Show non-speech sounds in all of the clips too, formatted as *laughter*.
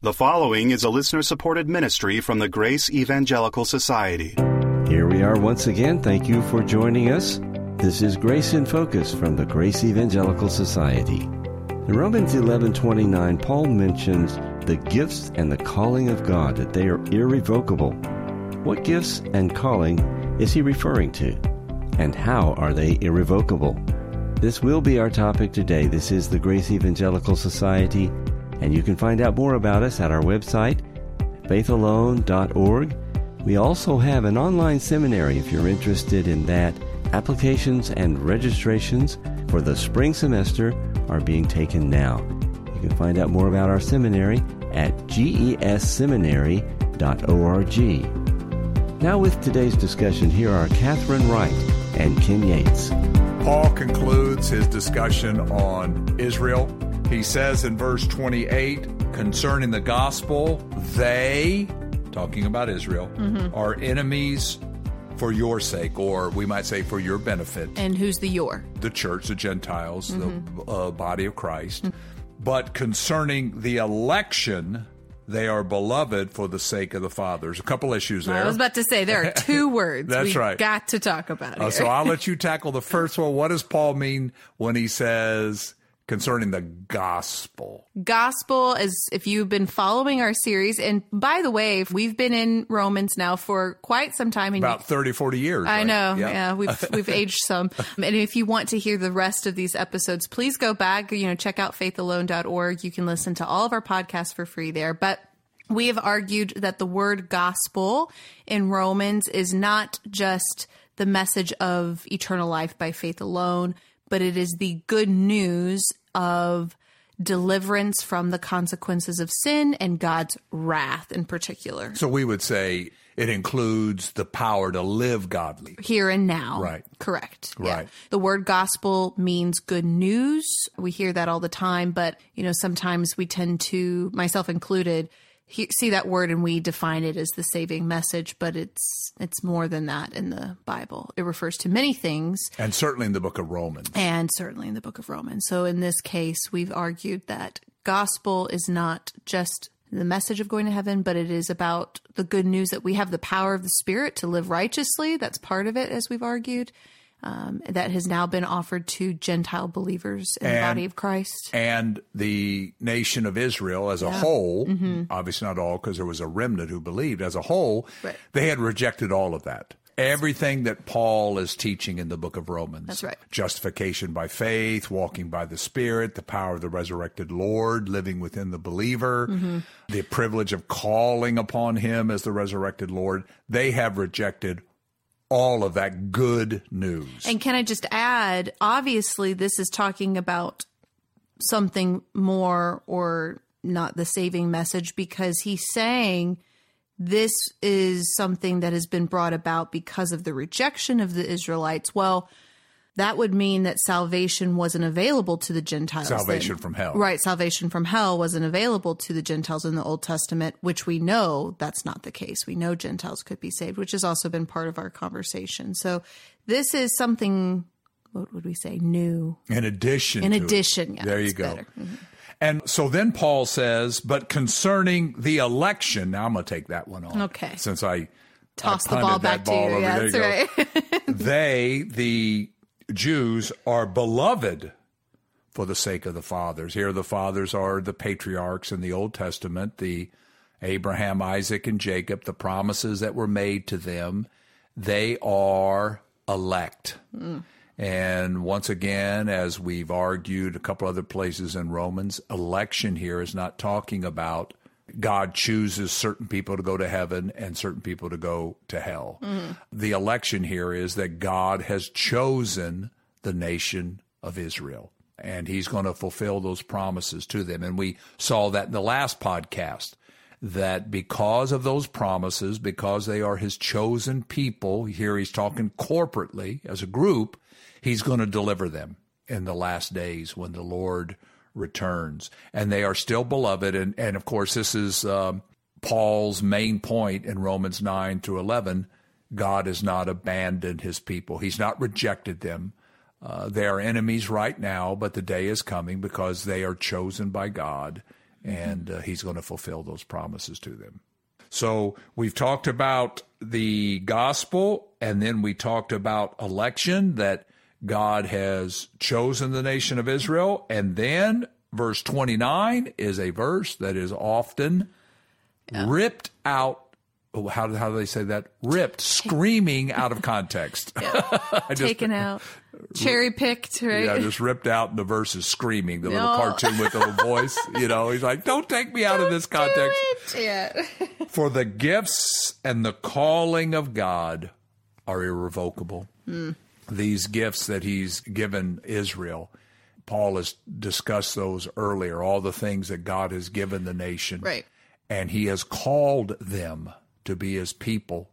The following is a listener supported ministry from the Grace Evangelical Society. Here we are once again. Thank you for joining us. This is Grace in Focus from the Grace Evangelical Society. In Romans 11:29, Paul mentions the gifts and the calling of God that they are irrevocable. What gifts and calling is he referring to? And how are they irrevocable? This will be our topic today. This is the Grace Evangelical Society and you can find out more about us at our website, faithalone.org. We also have an online seminary if you're interested in that. Applications and registrations for the spring semester are being taken now. You can find out more about our seminary at gesseminary.org. Now, with today's discussion, here are Kathryn Wright and Ken Yates. Paul concludes his discussion on Israel he says in verse 28 concerning the gospel, they, talking about Israel, mm-hmm. are enemies for your sake, or we might say for your benefit. And who's the your? The church, the Gentiles, mm-hmm. the uh, body of Christ. Mm-hmm. But concerning the election, they are beloved for the sake of the Father. There's a couple issues there. I was about to say there are two *laughs* words. That's we right. Got to talk about uh, so I'll let you tackle the first one. What does Paul mean when he says concerning the gospel. Gospel is if you've been following our series, and by the way, we've been in Romans now for quite some time. And About 30, 40 years. I right? know. Yeah, yeah we've, *laughs* we've aged some. And if you want to hear the rest of these episodes, please go back, you know, check out faithalone.org. You can listen to all of our podcasts for free there. But we have argued that the word gospel in Romans is not just the message of eternal life by faith alone, but it is the good news of deliverance from the consequences of sin and God's wrath in particular. So we would say it includes the power to live godly. Here and now. Right. Correct. Right. Yeah. The word gospel means good news. We hear that all the time, but you know, sometimes we tend to, myself included, he, see that word and we define it as the saving message, but it's it's more than that in the Bible. It refers to many things, and certainly in the book of Romans, and certainly in the book of Romans. So in this case, we've argued that gospel is not just the message of going to heaven, but it is about the good news that we have the power of the Spirit to live righteously. That's part of it, as we've argued um, that has now been offered to Gentile believers in and, the body of Christ. And the nation of Israel as a whole, mm-hmm. obviously not all, because there was a remnant who believed, as a whole, right. they had rejected all of that. Everything that Paul is teaching in the book of Romans. That's right. Justification by faith, walking by the Spirit, the power of the resurrected Lord, living within the believer, mm-hmm. the privilege of calling upon him as the resurrected Lord. They have rejected all of that good news. And can I just add, obviously, this is talking about something more or not the saving message because he's saying this is something that has been brought about because of the rejection of the Israelites. Well, that would mean that salvation wasn't available to the Gentiles. Salvation then. from hell. Right. Salvation from hell wasn't available to the Gentiles in the Old Testament, which we know that's not the case. We know Gentiles could be saved, which has also been part of our conversation. So this is something, what would we say, new? In addition. In addition. Yeah, there you go. Mm-hmm. And so then Paul says, but concerning the election, now I'm going to take that one on. Okay. Since I toss I the ball back ball to you. Yeah, that's you right. *laughs* they, the Jews are beloved for the sake of the fathers. Here, the fathers are the patriarchs in the Old Testament, the Abraham, Isaac, and Jacob, the promises that were made to them. They are elect. Mm. And once again, as we've argued a couple other places in Romans, election here is not talking about God chooses certain people to go to heaven and certain people to go to hell. Mm-hmm. The election here is that God has chosen the nation of Israel and he's going to fulfill those promises to them. And we saw that in the last podcast that because of those promises, because they are his chosen people, here he's talking corporately as a group, he's going to deliver them in the last days when the Lord returns, and they are still beloved. And, and of course, this is um, Paul's main point in Romans 9 through 11. God has not abandoned his people, he's not rejected them. Uh, they are enemies right now, but the day is coming because they are chosen by God and uh, he's going to fulfill those promises to them. So we've talked about the gospel, and then we talked about election that God has chosen the nation of Israel. And then verse 29 is a verse that is often ripped out. oh, How, how do they say that? Ripped, screaming out of context. *laughs* *laughs* Just- Taken out, *laughs* cherry picked, right? yeah, just ripped out, and the verse is screaming. The little cartoon with the little voice, you know, he's like, "Don't take me out of this context." Yeah. For the gifts and the calling of God are irrevocable. Hmm. These gifts that He's given Israel, Paul has discussed those earlier. All the things that God has given the nation, Right. and He has called them to be His people.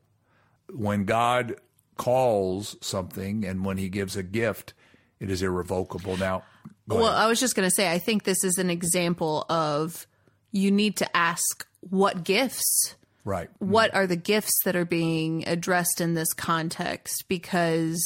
When God calls something, and when He gives a gift, it is irrevocable. Now, go Well, ahead. I was just going to say, I think this is an example of you need to ask what gifts, right? what are the gifts that are being addressed in this context? Because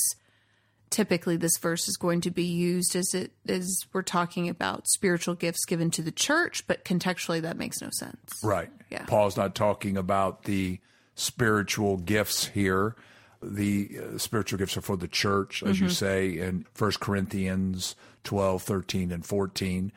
typically this verse is going to be used as it as we're talking about spiritual gifts given to the church, but contextually that makes no sense. Right. Yeah. Paul's not talking about the spiritual gifts here. The uh, spiritual gifts are for the church, as you say in 1 Corinthians 12, 13, and 14.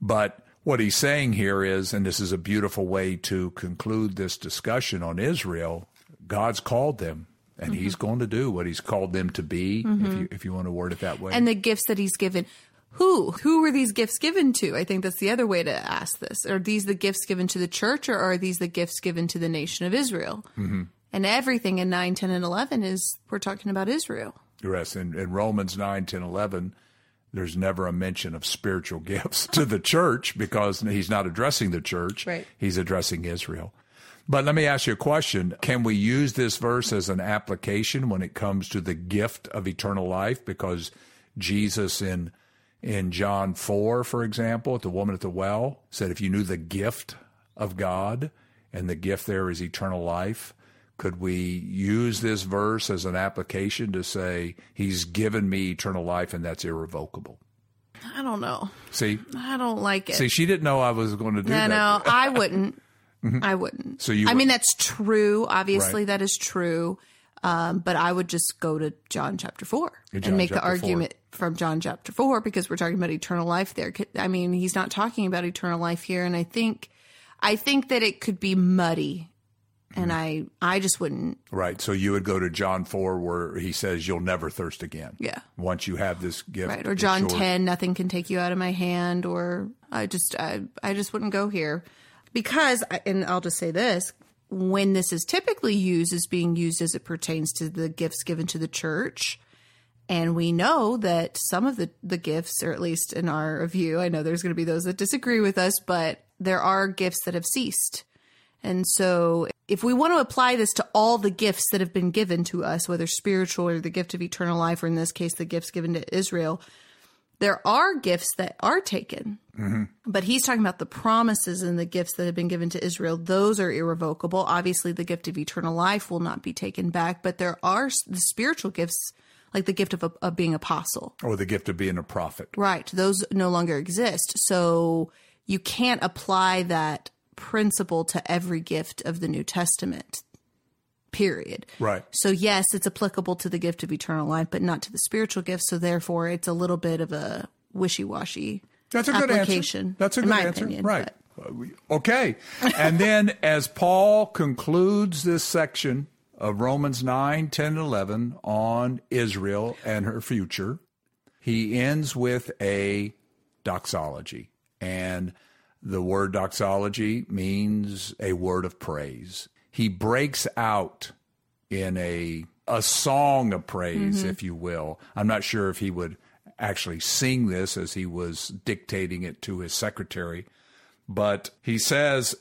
But what he's saying here is, and this is a beautiful way to conclude this discussion on Israel, God's called them, and he's going to do what he's called them to be, if, you, if you want to word it that way. And the gifts that he's given. Who? Who were these gifts given to? I think that's the other way to ask this. Are these the gifts given to the church or are these the gifts given to the nation of Israel? Mm-hmm. And everything in 9, 10, and 11 is we're talking about Israel. Yes, in, in Romans 9, 10, 11, there's never a mention of spiritual *laughs* gifts to the church because he's not addressing the church. Right. He's addressing Israel. But let me ask you a question. Can we use this verse as an application when it comes to the gift of eternal life? Because Jesus in in John 4, for example, at the woman at the well, said, if you knew the gift of God, and the gift there is eternal life, could we use this verse as an application to say, He's given me eternal life and that's irrevocable? I don't know. See, I don't like it. see, she didn't know I was going to do no, that. no, I wouldn't. I wouldn't. So you I would- mean, that's true. Obviously, Right. that is true. Um, but I would just go to John chapter four John and make the chapter four. argument from John chapter four because we're talking about eternal life there. I mean, he's not talking about eternal life here, and I think, I think that it could be muddy, Mm-hmm. and I, I just wouldn't. Right. So you would go to John 4 where he says, You'll never thirst again. Yeah. Once you have this gift. Right. Or John yours. 10, nothing can take you out of my hand. Or I just, I, I just wouldn't go here because, and I'll just say this when this is typically used is being used as it pertains to the gifts given to the church. And we know that some of the, the gifts, or at least in our view, I know there's going to be those that disagree with us, but there are gifts that have ceased. And so, if we want to apply this to all the gifts that have been given to us, whether spiritual or the gift of eternal life, or in this case, the gifts given to Israel, there are gifts that are taken. But he's talking about the promises and the gifts that have been given to Israel. Those are irrevocable. Obviously, the gift of eternal life will not be taken back, but there are the spiritual gifts, like the gift of, a, of being apostle. Or the gift of being a prophet. Right. Those no longer exist. So you can't apply that principle to every gift of the New Testament, period. Right. So, yes, it's applicable to the gift of eternal life, but not to the spiritual gift. So, therefore, it's a little bit of a wishy washy That's a good application. answer. That's a good my answer. opinion, right. but- Uh, Okay. *laughs* and then as Paul concludes this section of Romans 9, 10, and 11 on Israel and her future, he ends with a doxology. And the word doxology means a word of praise. He breaks out in a a song of praise, mm-hmm. if you will. I'm not sure if he would actually sing this as he was dictating it to his secretary, but he says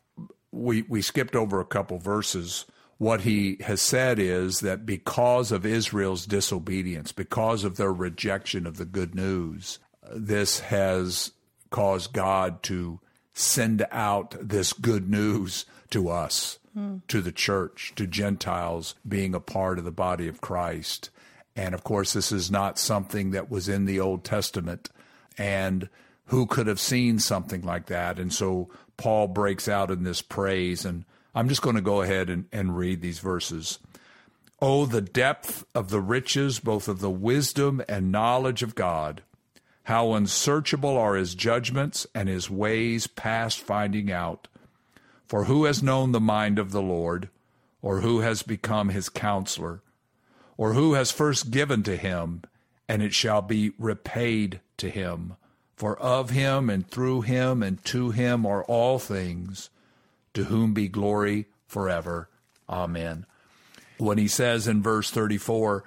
we we skipped over a couple verses. What he has said is that because of Israel's disobedience, because of their rejection of the good news, this has caused God to send out this good news to us, to the church, to Gentiles being a part of the body of Christ. And of course, this is not something that was in the Old Testament. And who could have seen something like that? And so Paul breaks out in this praise. And I'm just going to go ahead and, and read these verses. Oh, the depth of the riches, both of the wisdom and knowledge of God. How unsearchable are his judgments and his ways past finding out. For who has known the mind of the Lord, or who has become his counselor, or who has first given to him, and it shall be repaid to him? For of him and through him and to him are all things, to whom be glory forever. Amen. When he says in verse 34,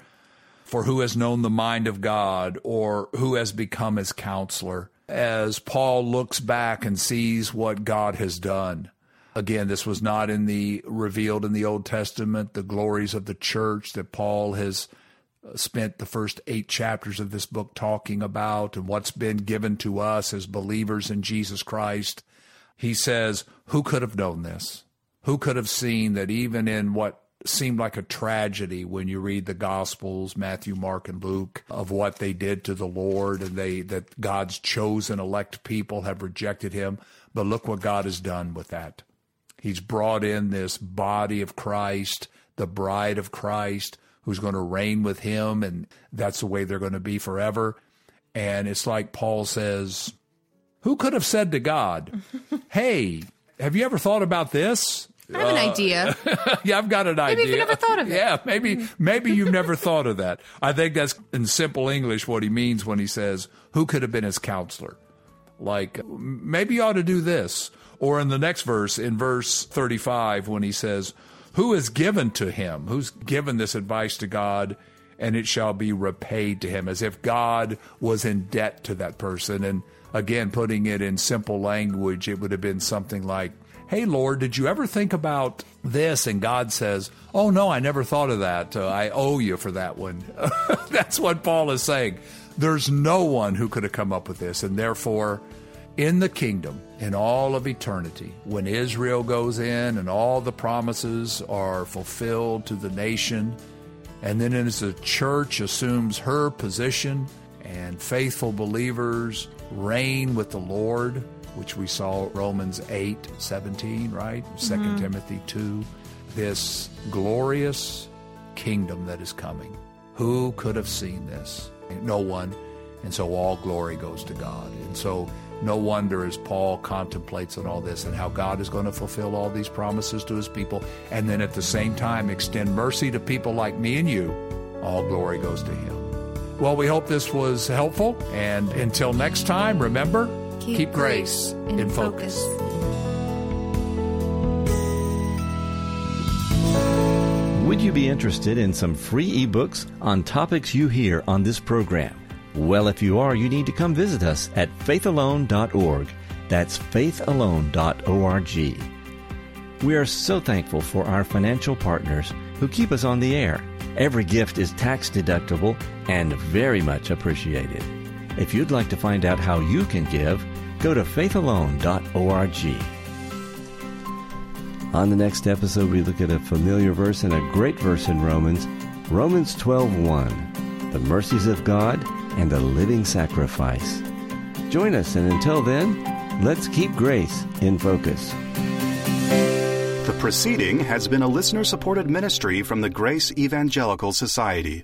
For who has known the mind of God, or who has become his counselor? As Paul looks back and sees what God has done. Again, this was not in the revealed in the Old Testament, the glories of the church that Paul has uh, spent the first eight chapters of this book talking about and what's been given to us as believers in Jesus Christ. He says, Who could have known this? Who could have seen that even in what seemed like a tragedy when you read the Gospels, Matthew, Mark, and Luke, of what they did to the Lord and they that God's chosen elect people have rejected him. But look what God has done with that. He's brought in this body of Christ, the bride of Christ, who's going to reign with him, and that's the way they're going to be forever. And it's like Paul says, Who could have said to God, *laughs* Hey, have you ever thought about this? I have an uh, idea. *laughs* yeah, I've got an maybe idea. Maybe you've never thought of it. Yeah, maybe maybe you've never thought of that. I think that's in simple English what he means when he says, "Who could have been his counselor?" Like maybe you ought to do this. Or in the next verse, in verse 35, when he says, who has given to him? Who's given this advice to God? And it shall be repaid to him, as if God was in debt to that person. And again, putting it in simple language, it would have been something like, Hey, Lord, did you ever think about this? And God says, Oh, no, I never thought of that. Uh, I owe you for that one. *laughs* That's what Paul is saying. There's no one who could have come up with this. And therefore, in the kingdom in all of eternity, when Israel goes in and all the promises are fulfilled to the nation, and then as the church assumes her position and faithful believers reign with the Lord, which we saw Romans 8 17, right? Mm-hmm. 2 Timothy 2, this glorious kingdom that is coming. Who could have seen this? No one. And so all glory goes to God. And so no wonder as Paul contemplates on all this and how God is going to fulfill all these promises to his people, and then at the same time extend mercy to people like me and you, all glory goes to him. Well, we hope this was helpful, and until next time, remember, keep, keep grace, in focus. focus. You be interested in some free ebooks on topics you hear on this program? Well, if you are, you need to come visit us at faithalone.org. That's faithalone.org. We are so thankful for our financial partners who keep us on the air. Every gift is tax deductible and very much appreciated. If you'd like to find out how you can give, go to faithalone.org. On the next episode, we look at a familiar verse and a great verse in Romans, Romans 12:1. The mercies of God and a living sacrifice. Join us, and until then, let's keep grace in focus. The proceeding has been a listener supported ministry from the Grace Evangelical Society.